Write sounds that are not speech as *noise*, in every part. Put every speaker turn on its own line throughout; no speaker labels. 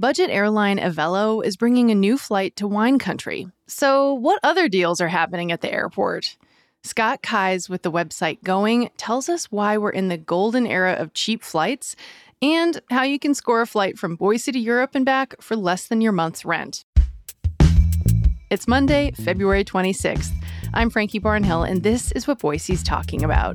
budget airline Avelo is bringing a new flight to wine country. So, what other deals are happening at the airport? Scott Keyes with the website Going tells us why we're in the golden era of cheap flights and how you can score a flight from Boise to Europe and back for less than your month's rent. It's Monday, February 26th. I'm Frankie Barnhill, and this is what Boise's talking about.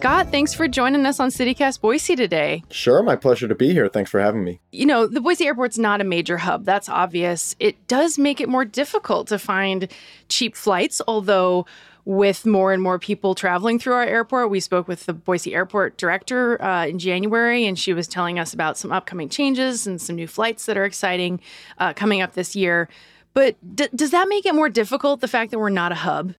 Scott, thanks for joining us on CityCast Boise today.
Sure, my pleasure to be here. Thanks for having me.
You know, the Boise airport's not a major hub. That's obvious. It does make it more difficult to find cheap flights, although with more and more people traveling through our airport. We spoke with the Boise airport director uh, in January, and she was telling us about some upcoming changes and some new flights that are exciting uh, coming up this year. But d- does that make it more difficult, the fact that we're not a hub?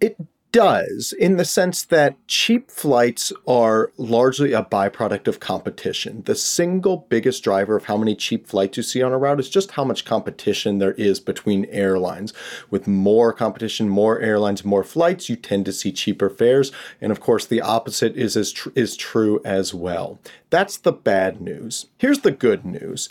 It does, in the sense that cheap flights are largely a byproduct of competition. The single biggest driver of how many cheap flights you see on a route is just how much competition there is between airlines. With more competition, more airlines, more flights, you tend to see cheaper fares, and of course, the opposite is as tr- is true as well. That's the bad news. Here's the good news.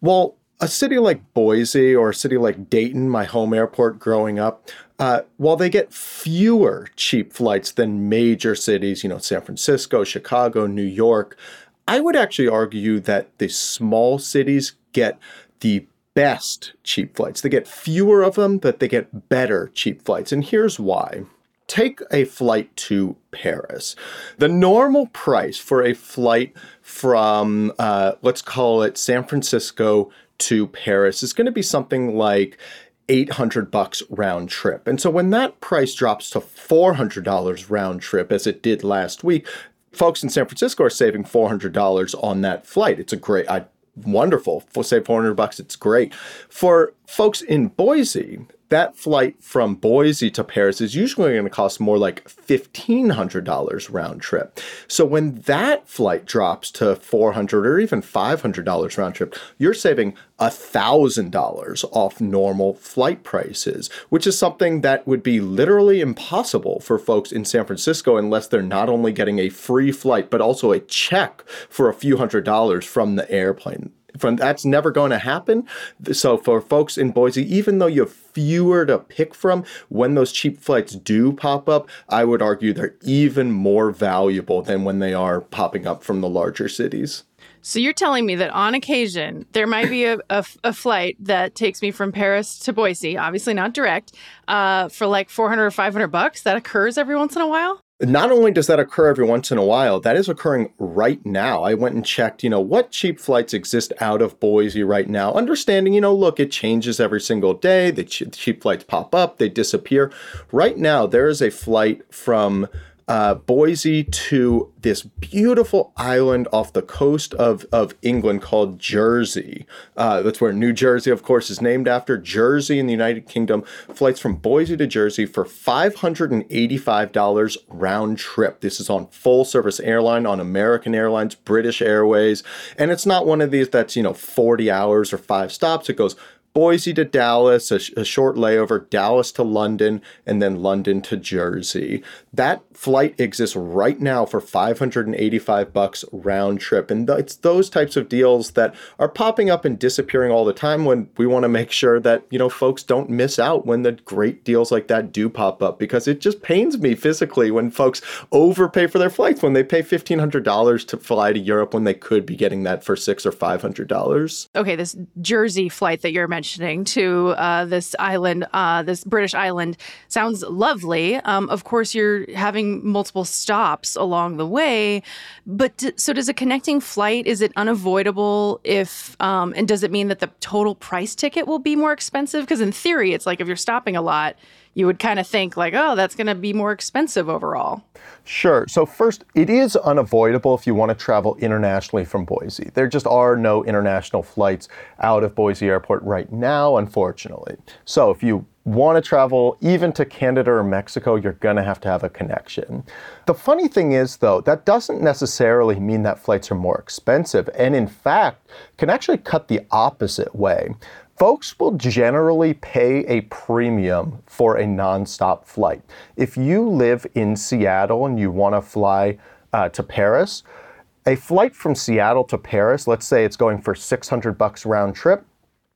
Well, a city like Boise or a city like Dayton, my home airport growing up, uh, while they get fewer cheap flights than major cities, you know, San Francisco, Chicago, New York, I would actually argue that the small cities get the best cheap flights. They get fewer of them, but they get better cheap flights. And here's why. Take a flight to Paris. The normal price for a flight from, uh, let's call it San Francisco to Paris is going to be something like 800 bucks round trip. And so when that price drops to $400 round trip as it did last week, folks in San Francisco are saving $400 on that flight. It's a great I wonderful. For save 400 bucks, it's great. For folks in Boise, that flight from Boise to Paris is usually going to cost more like $1,500 round trip. So when that flight drops to 400 or even $500 round trip, you're saving $1,000 off normal flight prices, which is something that would be literally impossible for folks in San Francisco unless they're not only getting a free flight, but also a check for a few hundred dollars from the airplane from that's never going to happen. So for folks in Boise, even though you have fewer to pick from, when those cheap flights do pop up, I would argue they're even more valuable than when they are popping up from the larger cities.
So you're telling me that on occasion there might be a, a, a flight that takes me from Paris to Boise, obviously not direct, uh, for like 400 or 500 bucks. That occurs every once in a while.
Not only does that occur every once in a while, that is occurring right now. I went and checked, you know, what cheap flights exist out of Boise right now. Understanding, you know, look, it changes every single day. The cheap flights pop up, they disappear. Right now, there is a flight from uh, Boise to this beautiful island off the coast of, of England called Jersey. Uh, that's where New Jersey, of course, is named after. Jersey in the United Kingdom. Flights from Boise to Jersey for $585 round trip. This is on full service airline on American Airlines, British Airways. And it's not one of these that's, you know, 40 hours or five stops. It goes Boise to Dallas, a, sh- a, short layover, Dallas to London, and then London to Jersey. That flight exists right now for 585 bucks round trip. And it's those types of deals that are popping up and disappearing all the time when we want to make sure that, you know, folks don't miss out when the great deals like that do pop up because it just pains me physically when folks overpay for their flights when they pay $1500 to fly to Europe when they could be getting that for 6 or $500.
Okay, this Jersey flight that you're mentioning to uh, this island, uh, this British island, sounds lovely. Um, of course, you're having multiple stops along the way, but d- so does a connecting flight? Is it unavoidable if, um, and does it mean that the total price ticket will be more expensive? Because in theory, it's like if you're stopping a lot, you would kind of think like, oh, that's going to be more expensive overall.
Sure. So first, it is unavoidable if you want to travel internationally from Boise. There just are no international flights out of Boise Airport right now, unfortunately. So if you want to travel even to Canada or Mexico, you're going to have to have a connection. The funny thing is, though, that doesn't necessarily mean that flights are more expensive, and in fact, can actually cut the opposite way folks will generally pay a premium for a nonstop flight. If you live in Seattle and you want to fly uh, to Paris, a flight from Seattle to Paris, let's say it's going for 600 bucks round trip,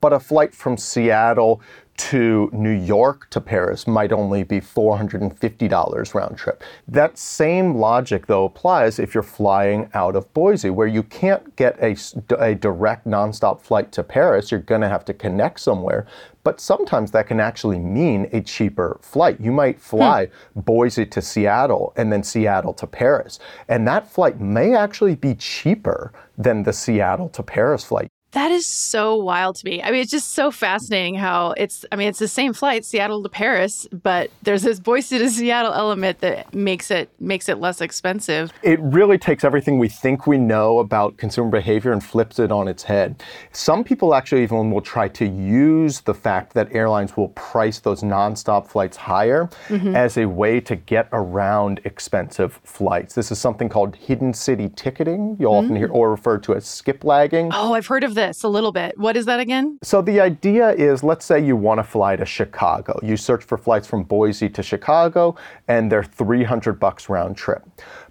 but a flight from Seattle to New York to Paris might only be $450 round trip. That same logic, though, applies if you're flying out of Boise, where you can't get a, a direct nonstop flight to Paris. You're going to have to connect somewhere. But sometimes that can actually mean a cheaper flight. You might fly hmm. Boise to Seattle and then Seattle to Paris. And that flight may actually be cheaper than the Seattle to Paris flight.
That is so wild to me. I mean, it's just so fascinating how it's, I mean, it's the same flight, Seattle to Paris, but there's this Boise to Seattle element that makes it makes it less expensive.
It really takes everything we think we know about consumer behavior and flips it on its head. Some people actually even will try to use the fact that airlines will price those nonstop flights higher mm-hmm. as a way to get around expensive flights. This is something called hidden city ticketing. You'll mm-hmm. often hear mm. or refer to as skip lagging.
Oh, I've heard of this this a little bit. What is that again?
So the idea is let's say you want to fly to Chicago. You search for flights from Boise to Chicago and they're 300 bucks round trip.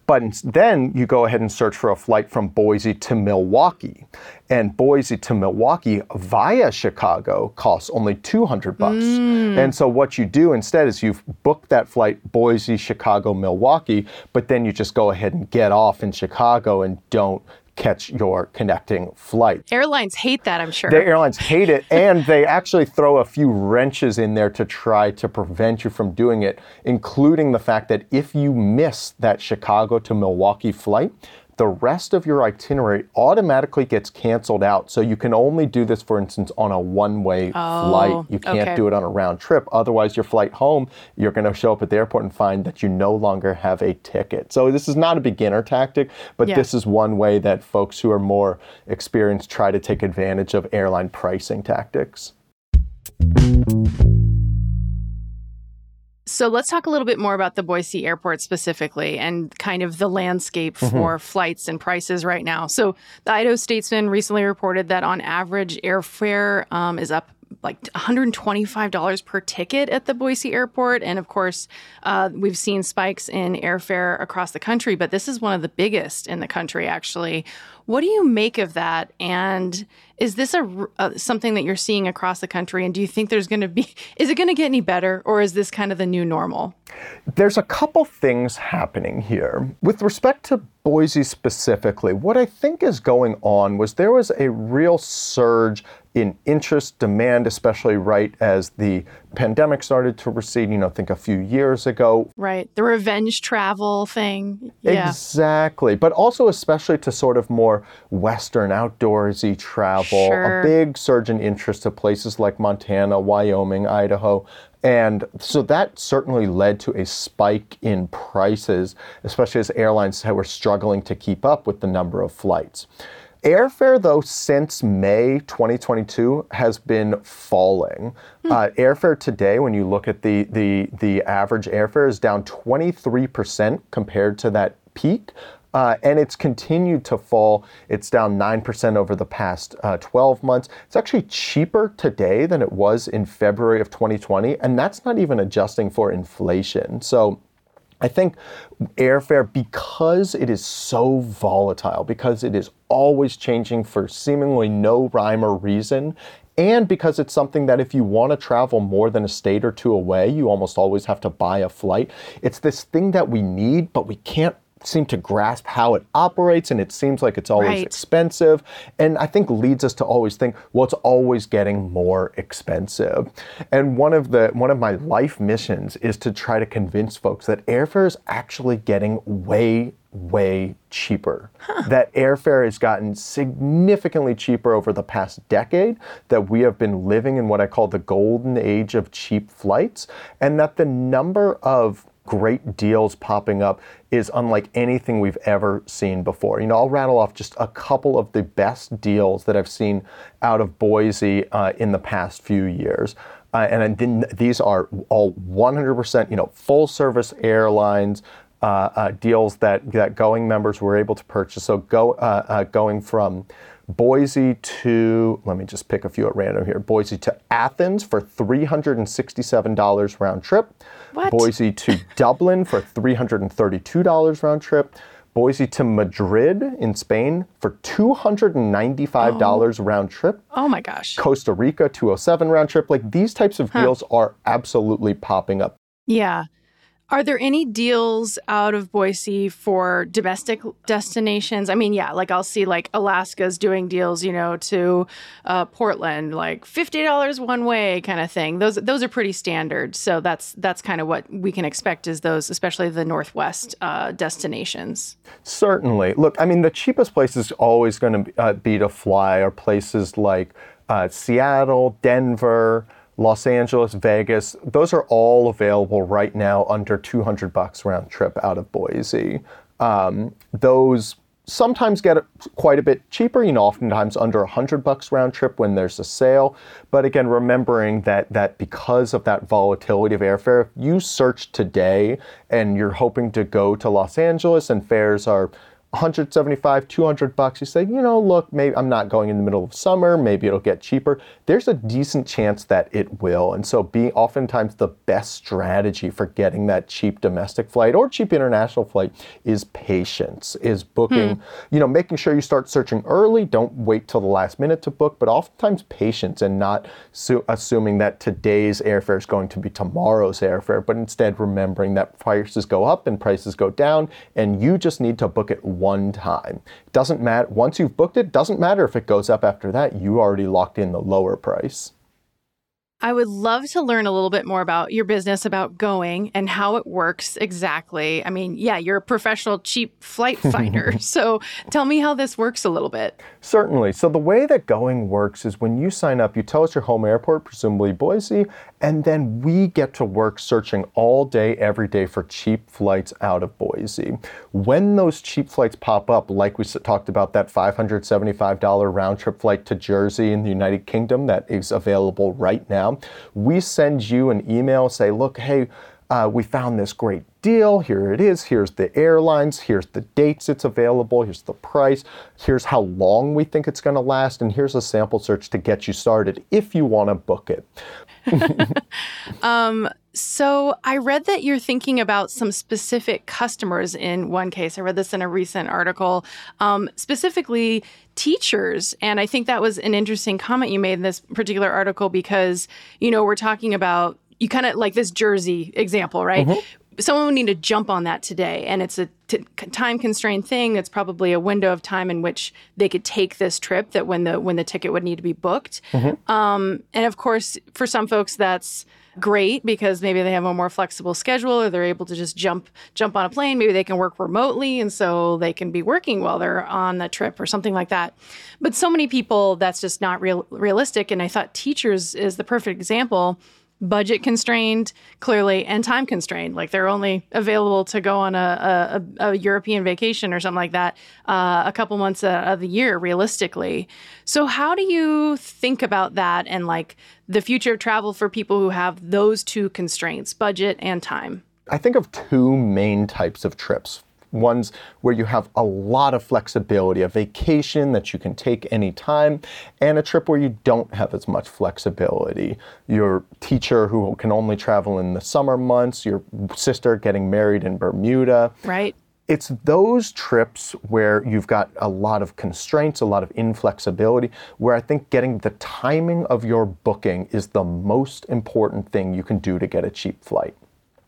But then you go ahead and search for a flight from Boise to Milwaukee. And Boise to Milwaukee via Chicago costs only 200 bucks. Mm. And so what you do instead is you've booked that flight Boise, Chicago, Milwaukee, but then you just go ahead and get off in Chicago and don't catch your connecting flight.
Airlines hate that, I'm sure.
The airlines hate it, and they actually throw a few wrenches in there to try to prevent you from doing it, including the fact that if you miss that Chicago to Milwaukee flight, the rest of your itinerary automatically gets canceled out. So you can only do this, for instance, on a one way oh, flight. You can't okay. do it on a round trip. Otherwise, your flight home, you're going to show up at the airport and find that you no longer have a ticket. So this is not a beginner tactic, but yeah. this is one way that folks who are more experienced try to take advantage of airline pricing tactics.
So let's talk a little bit more about the Boise airport specifically and kind of the landscape mm-hmm. for flights and prices right now. So the Idaho Statesman recently reported that on average airfare um, is up like $125 per ticket at the Boise airport. And of course, uh, we've seen spikes in airfare across the country, but this is one of the biggest in the country, actually. What do you make of that? And is this a, a something that you're seeing across the country? And do you think there's going to be, *laughs* is it going to get any better or is this kind of the new normal?
There's a couple things happening here. With respect to Boise specifically, what I think is going on was there was a real surge in interest, demand, especially right as the pandemic started to recede, you know, think a few years ago.
Right. The revenge travel thing.
Yeah. Exactly. But also, especially to sort of more Western outdoorsy travel, sure. a big surge in interest to places like Montana, Wyoming, Idaho. And so that certainly led to a spike in prices, especially as airlines were struggling to keep up with the number of flights. Airfare, though, since May 2022 has been falling. Hmm. Uh, airfare today, when you look at the, the, the average airfare, is down 23% compared to that peak. Uh, and it's continued to fall. It's down 9% over the past uh, 12 months. It's actually cheaper today than it was in February of 2020, and that's not even adjusting for inflation. So I think airfare, because it is so volatile, because it is always changing for seemingly no rhyme or reason, and because it's something that if you want to travel more than a state or two away, you almost always have to buy a flight. It's this thing that we need, but we can't seem to grasp how it operates and it seems like it's always
Right.
expensive. And i think leads us to always think well it's always getting more expensive. And one of the one of my life missions is to try to convince folks that airfare is actually getting way way cheaper. That airfare has gotten significantly cheaper over the past decade that we have been living in what i call the golden age of cheap flights and that the number of great deals popping up is unlike anything we've ever seen before. You know, I'll rattle off just a couple of the best deals that I've seen out of Boise uh, in the past few years. Uh, and didn't, these are all 100%, you know, full service airlines. Uh, uh, deals that, that going members were able to purchase. So go uh, uh, going from Boise to let me just pick a few at random here. Boise to Athens for three hundred and sixty-seven dollars round trip.
What?
Boise to Dublin for three hundred and thirty-two dollars round trip. Boise to Madrid in Spain for two hundred and ninety-five dollars oh. round trip.
Oh my gosh.
Costa Rica 207 round trip. Like these types of deals are absolutely popping up.
Yeah. Are there any deals out of Boise for domestic destinations? I mean, yeah, like I'll see like Alaska's doing deals, you know, to uh, Portland, like fifty dollars one way kind of thing. Those those are pretty standard. So that's that's kind of what we can expect is those, especially the Northwest uh, destinations.
Certainly. Look, I mean, the cheapest place is always going to uh, be to fly are places like uh, Seattle, Denver, Los Angeles, Vegas. Those are all available right now under 200 bucks round trip out of Boise. Um, those sometimes get quite a bit cheaper, you know, oftentimes under 100 bucks round trip when there's a sale. But again, remembering that that because of that volatility of airfare, if you search today and you're hoping to go to Los Angeles and fares are 175 200 bucks you say you know look maybe i'm not going in the middle of summer maybe it'll get cheaper. There's a decent chance that it will and so being oftentimes the best strategy for getting that cheap domestic flight or cheap international flight is patience is booking hmm. you know making sure you start searching early don't wait till the last minute to book but oftentimes patience and not su- assuming that today's airfare is going to be tomorrow's airfare but instead remembering that prices go up and prices go down and you just need to book it one time. Doesn't matter once you've booked it, doesn't matter if it goes up after that. You already locked in the lower price.
I would love to learn a little bit more about your business, about going and how it works exactly. I mean, yeah, you're a professional cheap flight *laughs* finder. so tell me how this works a little bit.
Certainly. So the way that going works is when you sign up, you tell us your home airport, presumably Boise, and then we get to work searching all day, every day for cheap flights out of Boise. When those cheap flights pop up, like we talked about that $575 round trip flight to Jersey in the United Kingdom that is available right now, we send you an email, say, look, hey, uh, we found this great deal. Here it is. Here's the airlines. Here's the dates it's available. Here's the price. Here's how long we think it's going to last. And here's a sample search to get you started if you want to book it. *laughs*
So I read that you're thinking about some specific customers in one case. I read this in a recent article, um, specifically teachers. And I think that was an interesting comment you made in this particular article because, you know, we're talking about you kind of like this Jersey example, right? Someone would need to jump on that today, and it's a t- time constrained thing. It's probably a window of time in which they could take this trip. That when the when the ticket would need to be booked, um, and of course, for some folks, that's great because maybe they have a more flexible schedule or they're able to just jump jump on a plane maybe they can work remotely and so they can be working while they're on the trip or something like that but so many people that's just not real realistic and i thought teachers is the perfect example budget constrained clearly and time constrained. Like they're only available to go on a, a, a european vacation or something like that uh, a couple months uh, of the year realistically. So how do you think about that and like the future of travel for people who have those two constraints budget and time?
I think of two main types of trips. Ones where you have a lot of flexibility, a vacation that you can take anytime, and a trip where you don't have as much flexibility. Your teacher who can only travel in the summer months, your sister getting married in Bermuda.
right
It's those trips where you've got a lot of constraints, a lot of inflexibility, where I think getting the timing of your booking is the most important thing you can do to get a cheap flight.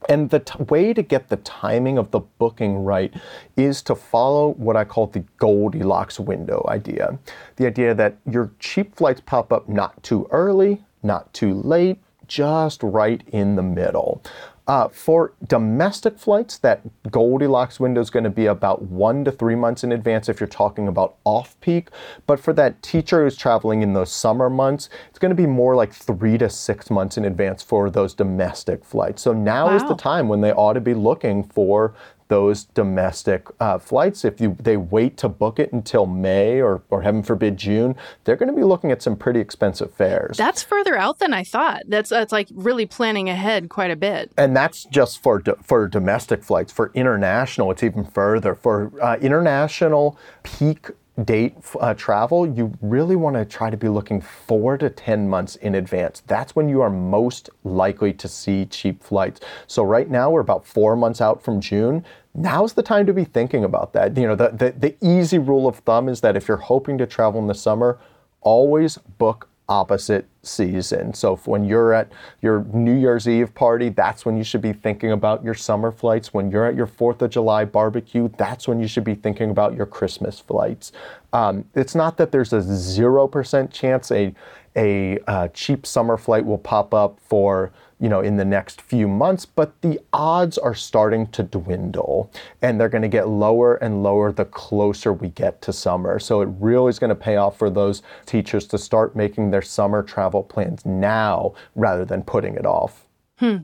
And the t- way to get the timing of the booking right is to follow what I call the Goldilocks window idea. The idea that your cheap flights pop up not too early, not too late, just right in the middle. Uh, for domestic flights, that Goldilocks window is going to be about one to three months in advance if you're talking about off peak. But for that teacher who's traveling in those summer months, it's going to be more like three to six months in advance for those domestic flights. So now wow. is the time when they ought to be looking for those domestic uh, flights. If you they wait to book it until May or, or heaven forbid June, they're going to be looking at some pretty expensive fares.
That's further out than I thought. That's that's like really planning ahead quite a bit.
And that's just for do, for domestic flights. For international, it's even further. For uh, international peak date uh, travel, you really want to try to be looking four to 10 months in advance. That's when you are most likely to see cheap flights. So, right now, we're about four months out from June now's the time to be thinking about that. You know, the, the, the easy rule of thumb is that if you're hoping to travel in the summer, always book opposite season. So when you're at your New Year's Eve party, that's when you should be thinking about your summer flights. When you're at your Fourth of July barbecue, that's when you should be thinking about your Christmas flights. Um, it's not that there's a zero percent chance a a uh, cheap summer flight will pop up for you know, in the next few months, but the odds are starting to dwindle and they're going to get lower and lower the closer we get to summer. So it really is going to pay off for those teachers to start making their summer travel plans now rather than putting it off.
Hmm.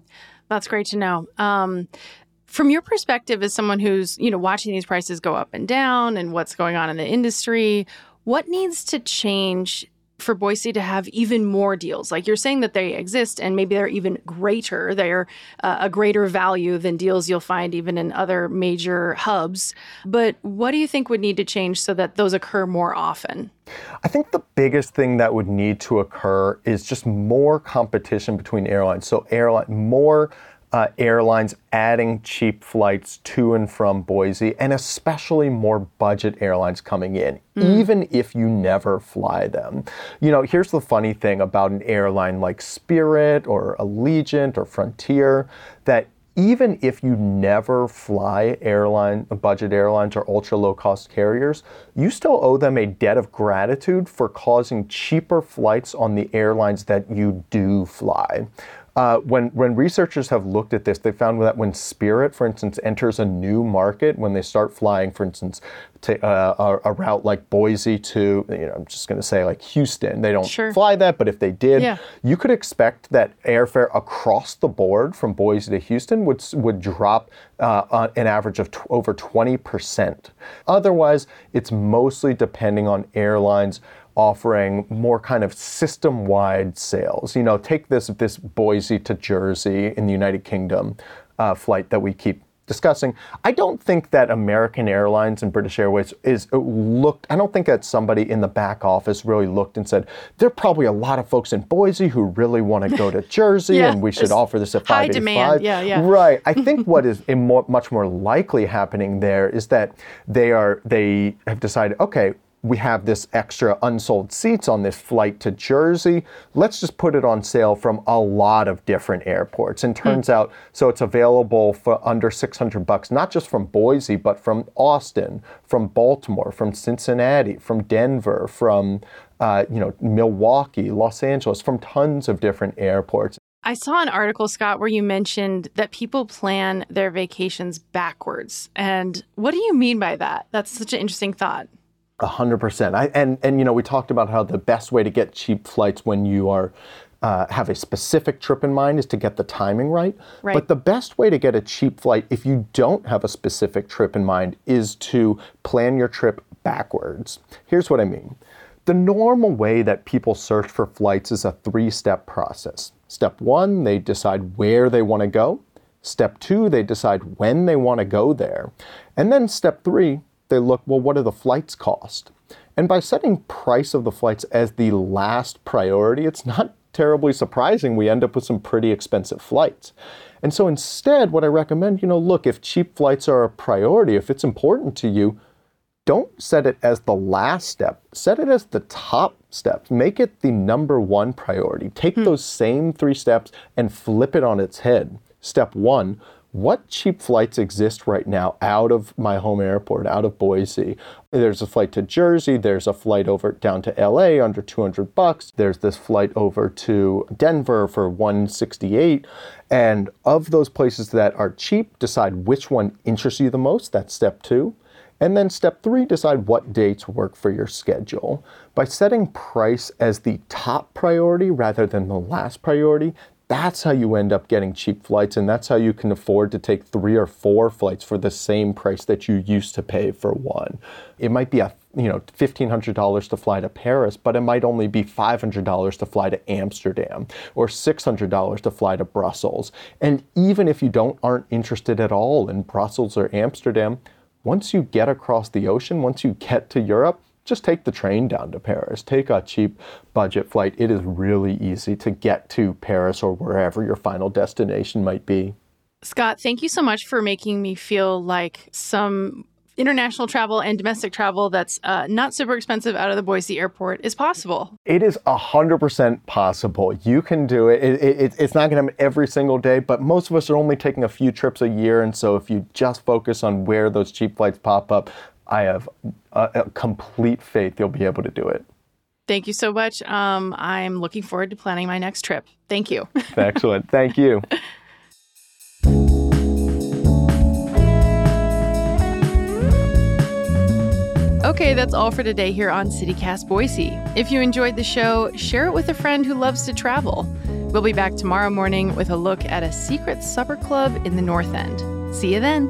That's great to know. Um, from your perspective as someone who's, you know, watching these prices go up and down and what's going on in the industry, what needs to change for Boise to have even more deals? Like you're saying that they exist and maybe they're even greater. They're uh, a greater value than deals you'll find even in other major hubs. But what do you think would need to change so that those occur more often?
I think the biggest thing that would need to occur is just more competition between airlines. So airline more uh, airlines adding cheap flights to and from Boise, and especially more budget airlines coming in, mm. even if you never fly them. You know, here's the funny thing about an airline like Spirit or Allegiant or Frontier that even if you never fly airline budget airlines or ultra low cost carriers you still owe them a debt of gratitude for causing cheaper flights on the airlines that you do fly uh, when when researchers have looked at this, they found that when Spirit, for instance, enters a new market, when they start flying, for instance, to, uh, a, a, route like Boise to, you know, I'm just going to say like Houston, they don't
sure.
fly that, but if they did, yeah. you could expect that airfare across the board from Boise to Houston would would drop uh, an average of t- over 20 percent. Otherwise, it's mostly depending on airlines offering more kind of system-wide sales. You know, take this this Boise to Jersey in the United Kingdom uh, flight that we keep discussing. I don't think that American Airlines and British Airways is uh, looked. I don't think that somebody in the back office really looked and said there are probably a lot of folks in Boise who really want to go to *laughs* Jersey, yeah, and we should offer this at five
eighty five. Yeah, yeah.
Right. I think *laughs* what is more, much more likely happening there is that they are they have decided okay we have this extra unsold seats on this flight to Jersey. Let's just put it on sale from a lot of different airports. And turns mm. out, so it's available for under 600 bucks, not just from Boise, but from Austin, from Baltimore, from Cincinnati, from Denver, from uh, you know Milwaukee, Los Angeles, from tons of different airports.
I saw an article, Scott, where you mentioned that people plan their vacations backwards. And what do you mean by that? That's such an interesting thought.
A hundred percent. And and you know we talked about how the best way to get cheap flights when you are uh, have a specific trip in mind is to get the timing right.
right.
But the best way to get a cheap flight if you don't have a specific trip in mind is to plan your trip backwards. Here's what I mean. The normal way that people search for flights is a three step process. Step one, they decide where they want to go. Step two, they decide when they want to go there. And then step three, they look, well, what do the flights cost? And by setting price of the flights as the last priority, it's not terribly surprising we end up with some pretty expensive flights. And so instead, what I recommend, you know, look, if cheap flights are a priority, if it's important to you, don't set it as the last step. Set it as the top step. Make it the number one priority. Take hmm. those same three steps and flip it on its head. Step one, what cheap flights exist right now out of my home airport, out of Boise. There's a flight to Jersey, there's a flight over down to LA under 200 bucks. There's this flight over to Denver for 168. And of those places that are cheap, decide which one interests you the most. That's step 2. And then step three, decide what dates work for your schedule. By setting price as the top priority rather than the last priority, that's how you end up getting cheap flights, and that's how you can afford to take three or four flights for the same price that you used to pay for one. It might be a you know $1500 to fly to Paris, but it might only be $500 to fly to Amsterdam or $600 to fly to Brussels. And even if you don't aren't interested at all in Brussels or Amsterdam, once you get across the ocean, once you get to Europe, just take the train down to Paris. Take a cheap budget flight. It is really easy to get to Paris or wherever your final destination might be.
Scott, thank you so much for making me feel like some international travel and domestic travel that's uh, not super expensive out of the Boise airport is possible.
It is 100% possible. You can do it. it, it it's not going to happen every single day, but most of us are only taking a few trips a year. And so if you just focus on where those cheap flights pop up, I have a, a complete faith you'll be able to do it.
Thank you so much. Um, I'm looking forward to planning my next trip. Thank you. *laughs*
Excellent. Thank you.
Okay, that's all for today here on CityCast Boise. If you enjoyed the show, share it with a friend who loves to travel. We'll be back tomorrow morning with a look at a secret supper club in the North End. See you then.